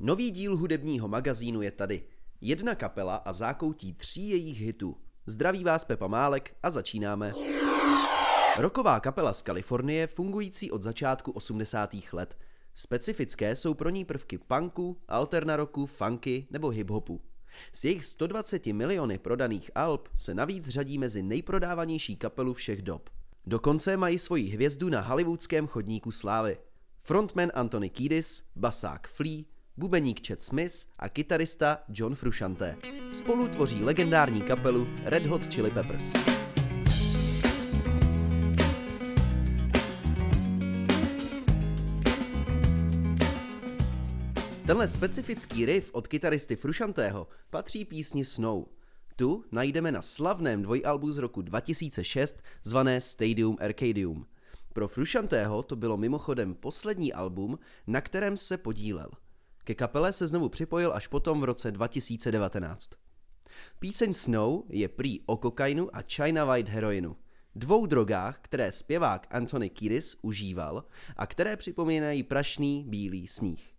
Nový díl hudebního magazínu je tady. Jedna kapela a zákoutí tří jejich hitů. Zdraví vás Pepa Málek a začínáme. Roková kapela z Kalifornie fungující od začátku 80. let. Specifické jsou pro ní prvky punku, alternaroku, funky nebo hiphopu. Z jejich 120 miliony prodaných alb se navíc řadí mezi nejprodávanější kapelu všech dob. Dokonce mají svoji hvězdu na hollywoodském chodníku slávy. Frontman Anthony Kiedis, basák Flea, bubeník Chet Smith a kytarista John Frusciante. Spolu tvoří legendární kapelu Red Hot Chili Peppers. Tenhle specifický riff od kytaristy Fruscianteho patří písni Snow. Tu najdeme na slavném dvojalbu z roku 2006 zvané Stadium Arcadium. Pro Fruscianteho to bylo mimochodem poslední album, na kterém se podílel – ke kapele se znovu připojil až potom v roce 2019. Píseň Snow je prý o kokainu a China White heroinu. Dvou drogách, které zpěvák Anthony Kiris užíval a které připomínají prašný bílý sníh.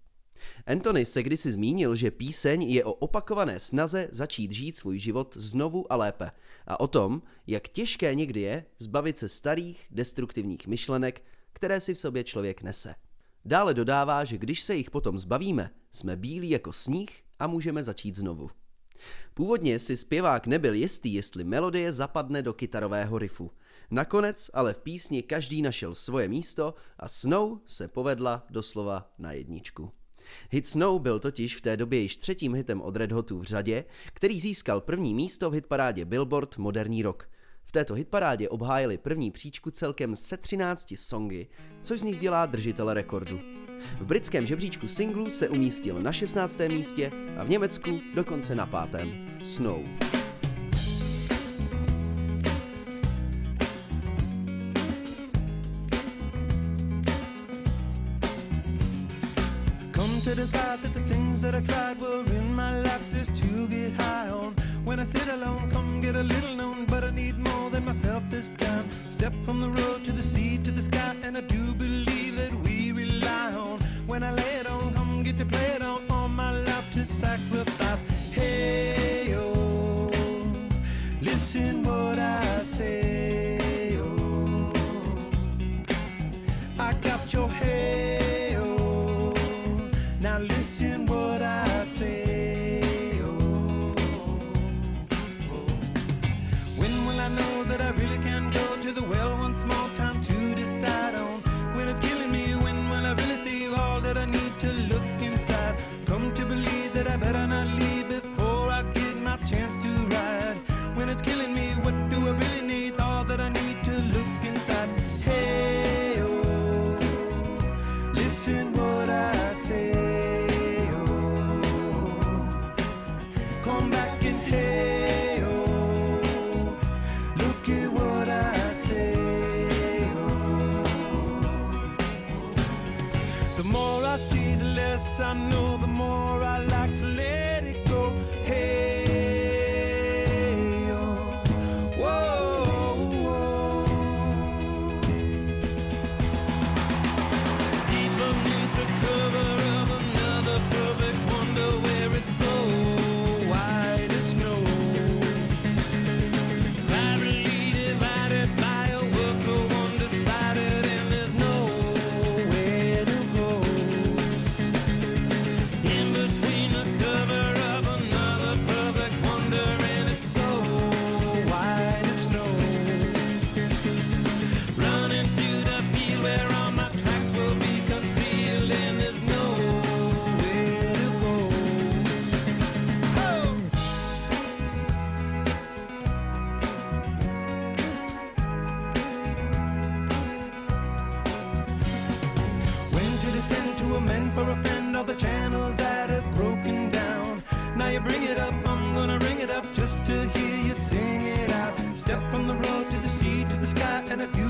Anthony se kdysi zmínil, že píseň je o opakované snaze začít žít svůj život znovu a lépe a o tom, jak těžké někdy je zbavit se starých, destruktivních myšlenek, které si v sobě člověk nese. Dále dodává, že když se jich potom zbavíme, jsme bílí jako sníh a můžeme začít znovu. Původně si zpěvák nebyl jistý, jestli melodie zapadne do kytarového rifu. Nakonec ale v písni každý našel svoje místo a Snow se povedla doslova na jedničku. Hit Snow byl totiž v té době již třetím hitem od Red Hotu v řadě, který získal první místo v hitparádě Billboard Moderní rok – v této hitparádě obhájili první příčku celkem se 13 songy, což z nich dělá držitele rekordu. V britském žebříčku singlů se umístil na 16. místě a v Německu dokonce na pátém. Snow. To decide that the things that I tried were in my life just to get high on. When I sit alone, come get a little known, but I need more than myself this time. Step from the and abuse.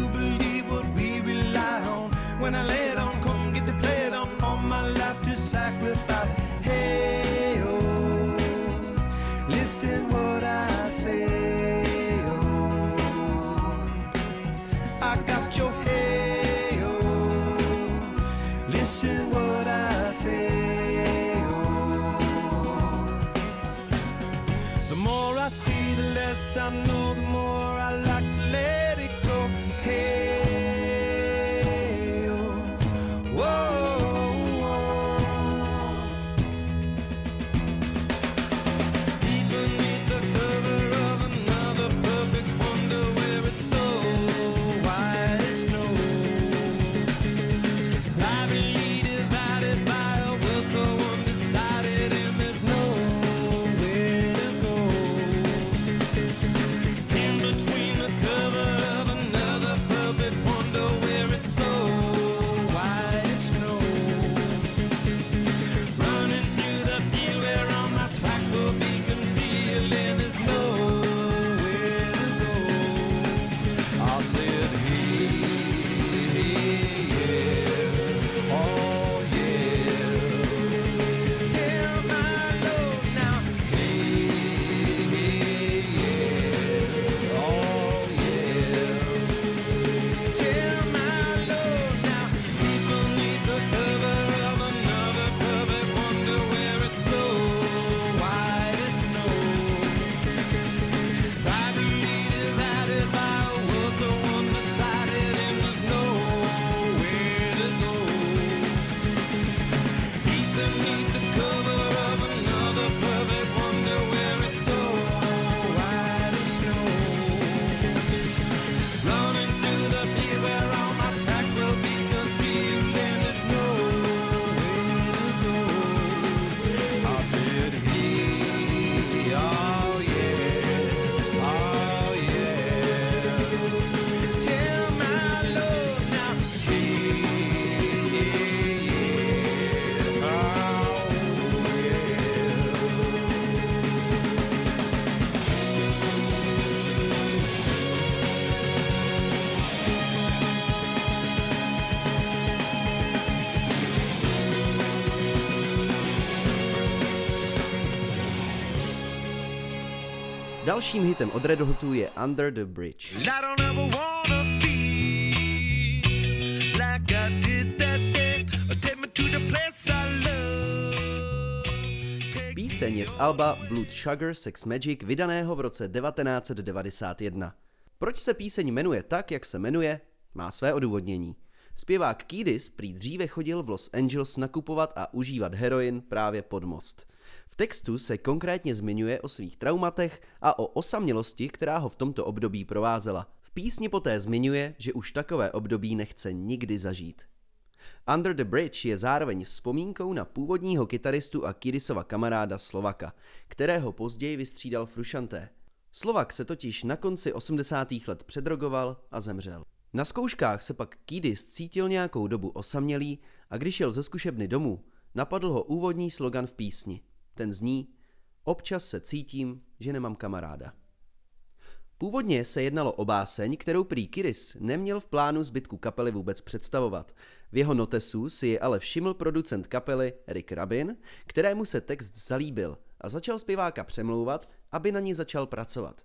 Dalším hitem od Red Hotu je Under the Bridge. Píseň je z Alba Blood Sugar Sex Magic vydaného v roce 1991. Proč se píseň jmenuje tak, jak se jmenuje, má své odůvodnění. Zpěvák Kiedis prý dříve chodil v Los Angeles nakupovat a užívat heroin právě pod most. V textu se konkrétně zmiňuje o svých traumatech a o osamělosti, která ho v tomto období provázela. V písni poté zmiňuje, že už takové období nechce nikdy zažít. Under the Bridge je zároveň vzpomínkou na původního kytaristu a Kirisova kamaráda Slovaka, kterého později vystřídal Frušanté. Slovak se totiž na konci 80. let předrogoval a zemřel. Na zkouškách se pak Kidis cítil nějakou dobu osamělý a když šel ze zkušebny domů, napadl ho úvodní slogan v písni. Ten zní Občas se cítím, že nemám kamaráda. Původně se jednalo o báseň, kterou prý Kiris neměl v plánu zbytku kapely vůbec představovat. V jeho notesu si je ale všiml producent kapely Rick Rabin, kterému se text zalíbil a začal zpěváka přemlouvat, aby na ní začal pracovat.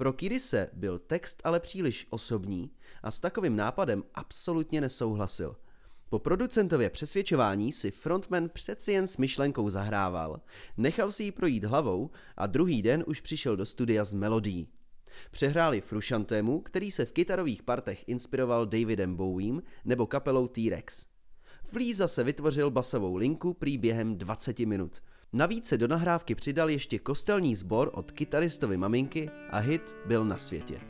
Pro Kirise byl text ale příliš osobní a s takovým nápadem absolutně nesouhlasil. Po producentově přesvědčování si frontman přeci jen s myšlenkou zahrával, nechal si ji projít hlavou a druhý den už přišel do studia s melodí. Přehráli Frushantému, který se v kytarových partech inspiroval Davidem Bowiem nebo kapelou T-Rex. Flíza se vytvořil basovou linku prý během 20 minut. Navíc se do nahrávky přidal ještě kostelní sbor od kytaristovy maminky a hit byl na světě.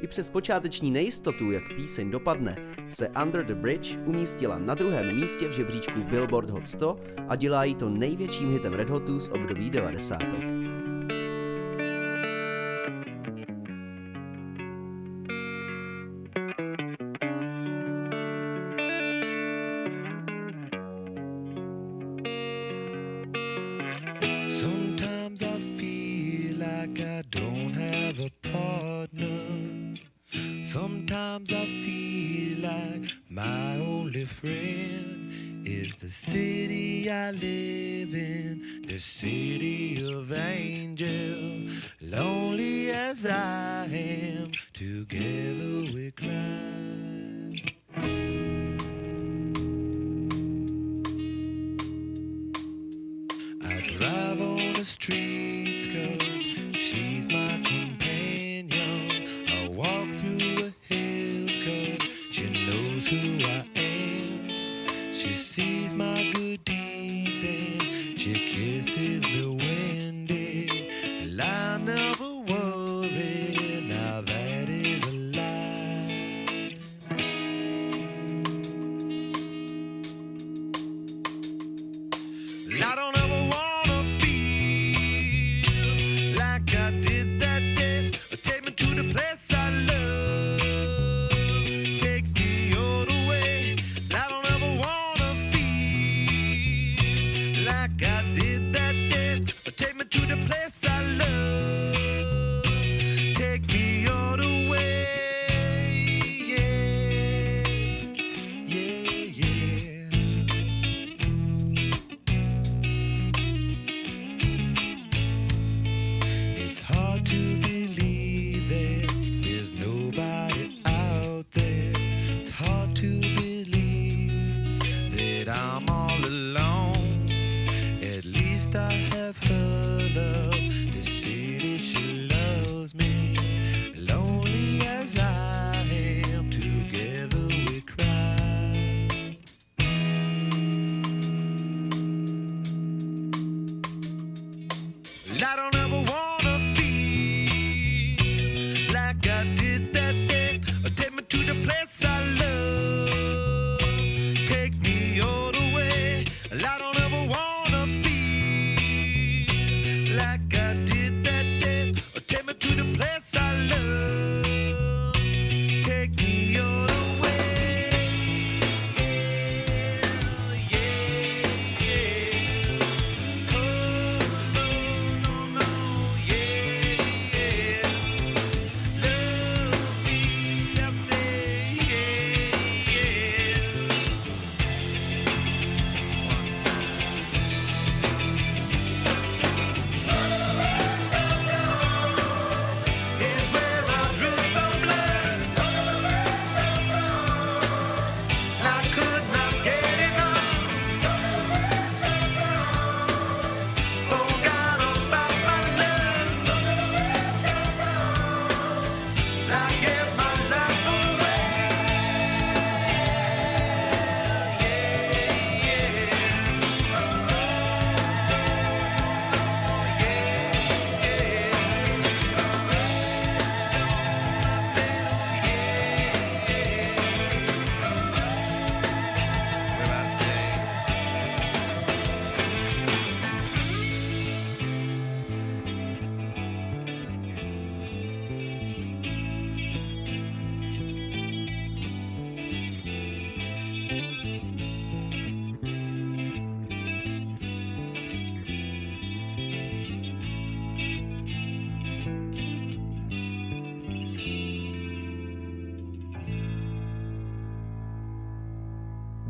I přes počáteční nejistotu, jak píseň dopadne, se Under the Bridge umístila na druhém místě v žebříčku Billboard Hot 100 a dělá jí to největším hitem Red Hotu z období 90. Only friend is the city I live in, the city of angel. Lonely as I am, together we cry.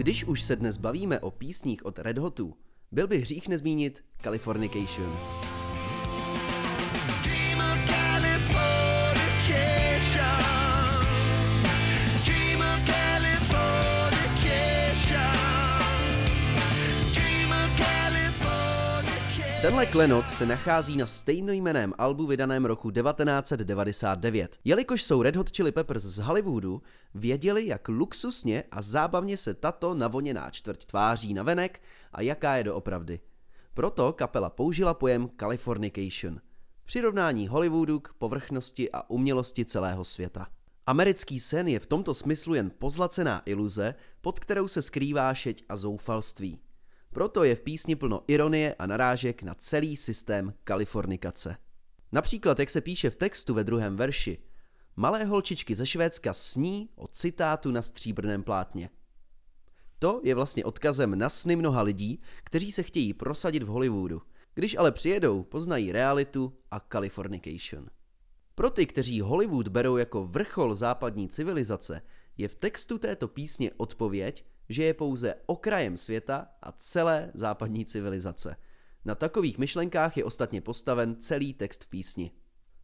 Když už se dnes bavíme o písních od Red Hotu, byl by hřích nezmínit Californication. Tenhle klenot se nachází na stejnojmeném albu vydaném roku 1999. Jelikož jsou Red Hot Chili Peppers z Hollywoodu, věděli, jak luxusně a zábavně se tato navoněná čtvrť tváří na venek a jaká je doopravdy. Proto kapela použila pojem Californication. Přirovnání Hollywoodu k povrchnosti a umělosti celého světa. Americký sen je v tomto smyslu jen pozlacená iluze, pod kterou se skrývá šeť a zoufalství. Proto je v písni plno ironie a narážek na celý systém kalifornikace. Například, jak se píše v textu ve druhém verši. Malé holčičky ze Švédska sní o citátu na stříbrném plátně. To je vlastně odkazem na sny mnoha lidí, kteří se chtějí prosadit v Hollywoodu. Když ale přijedou, poznají realitu a Californication. Pro ty, kteří Hollywood berou jako vrchol západní civilizace, je v textu této písně odpověď, že je pouze okrajem světa a celé západní civilizace. Na takových myšlenkách je ostatně postaven celý text v písni.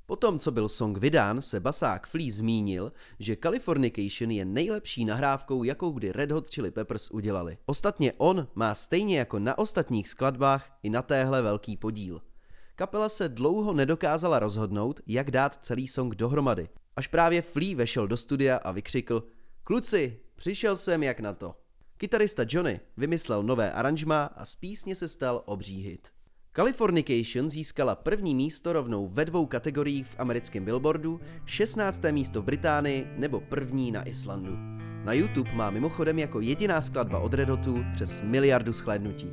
Potom, co byl song vydán, se basák Flea zmínil, že Californication je nejlepší nahrávkou, jakou kdy Red Hot Chili Peppers udělali. Ostatně on má stejně jako na ostatních skladbách i na téhle velký podíl. Kapela se dlouho nedokázala rozhodnout, jak dát celý song dohromady. Až právě Flea vešel do studia a vykřikl Kluci, přišel jsem jak na to. Kytarista Johnny vymyslel nové aranžma a z písně se stal obří hit. Californication získala první místo rovnou ve dvou kategoriích v americkém Billboardu, 16. místo v Británii nebo první na Islandu. Na YouTube má mimochodem jako jediná skladba od Red Hotu přes miliardu shlédnutí.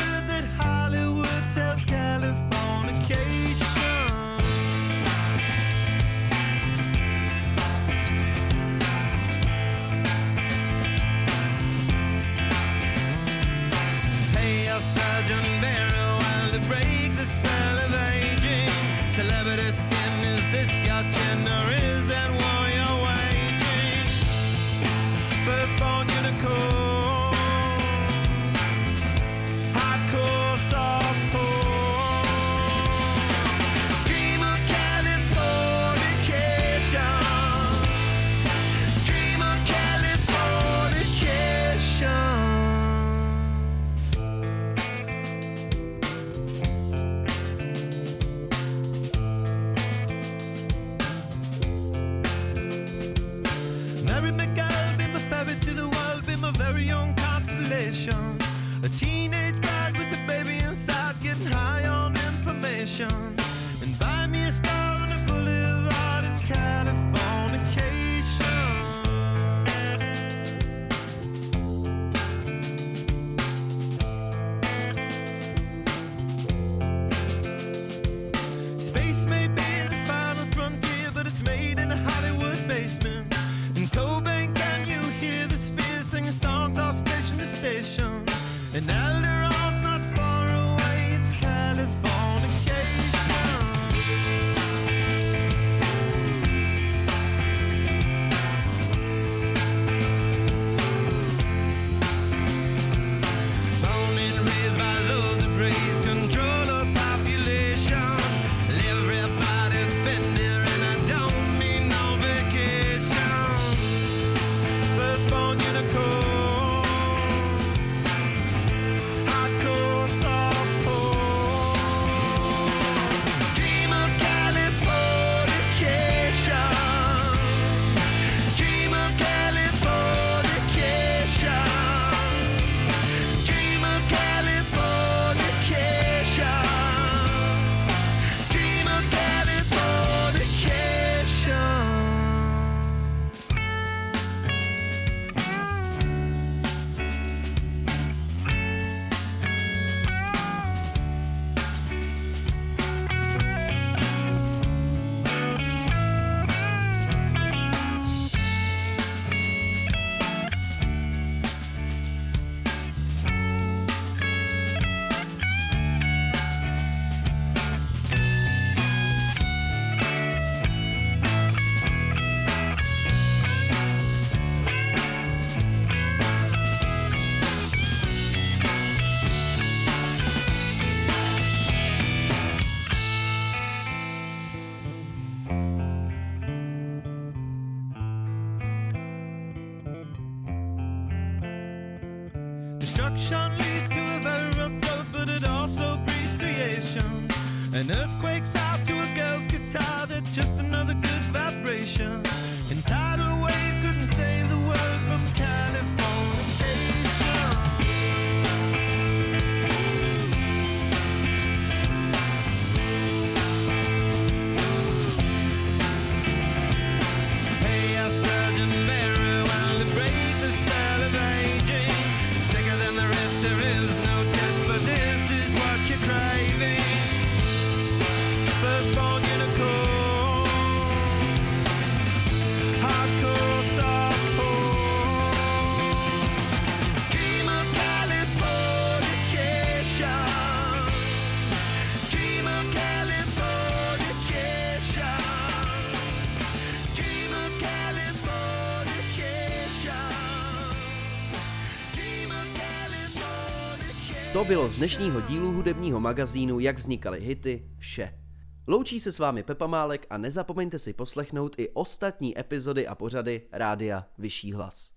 destruction leads to a very rough road, but it also breeds creation. An earthquake's out to a girl's guitar, that just To bylo z dnešního dílu hudebního magazínu Jak vznikaly hity vše. Loučí se s vámi Pepa Málek a nezapomeňte si poslechnout i ostatní epizody a pořady Rádia Vyšší hlas.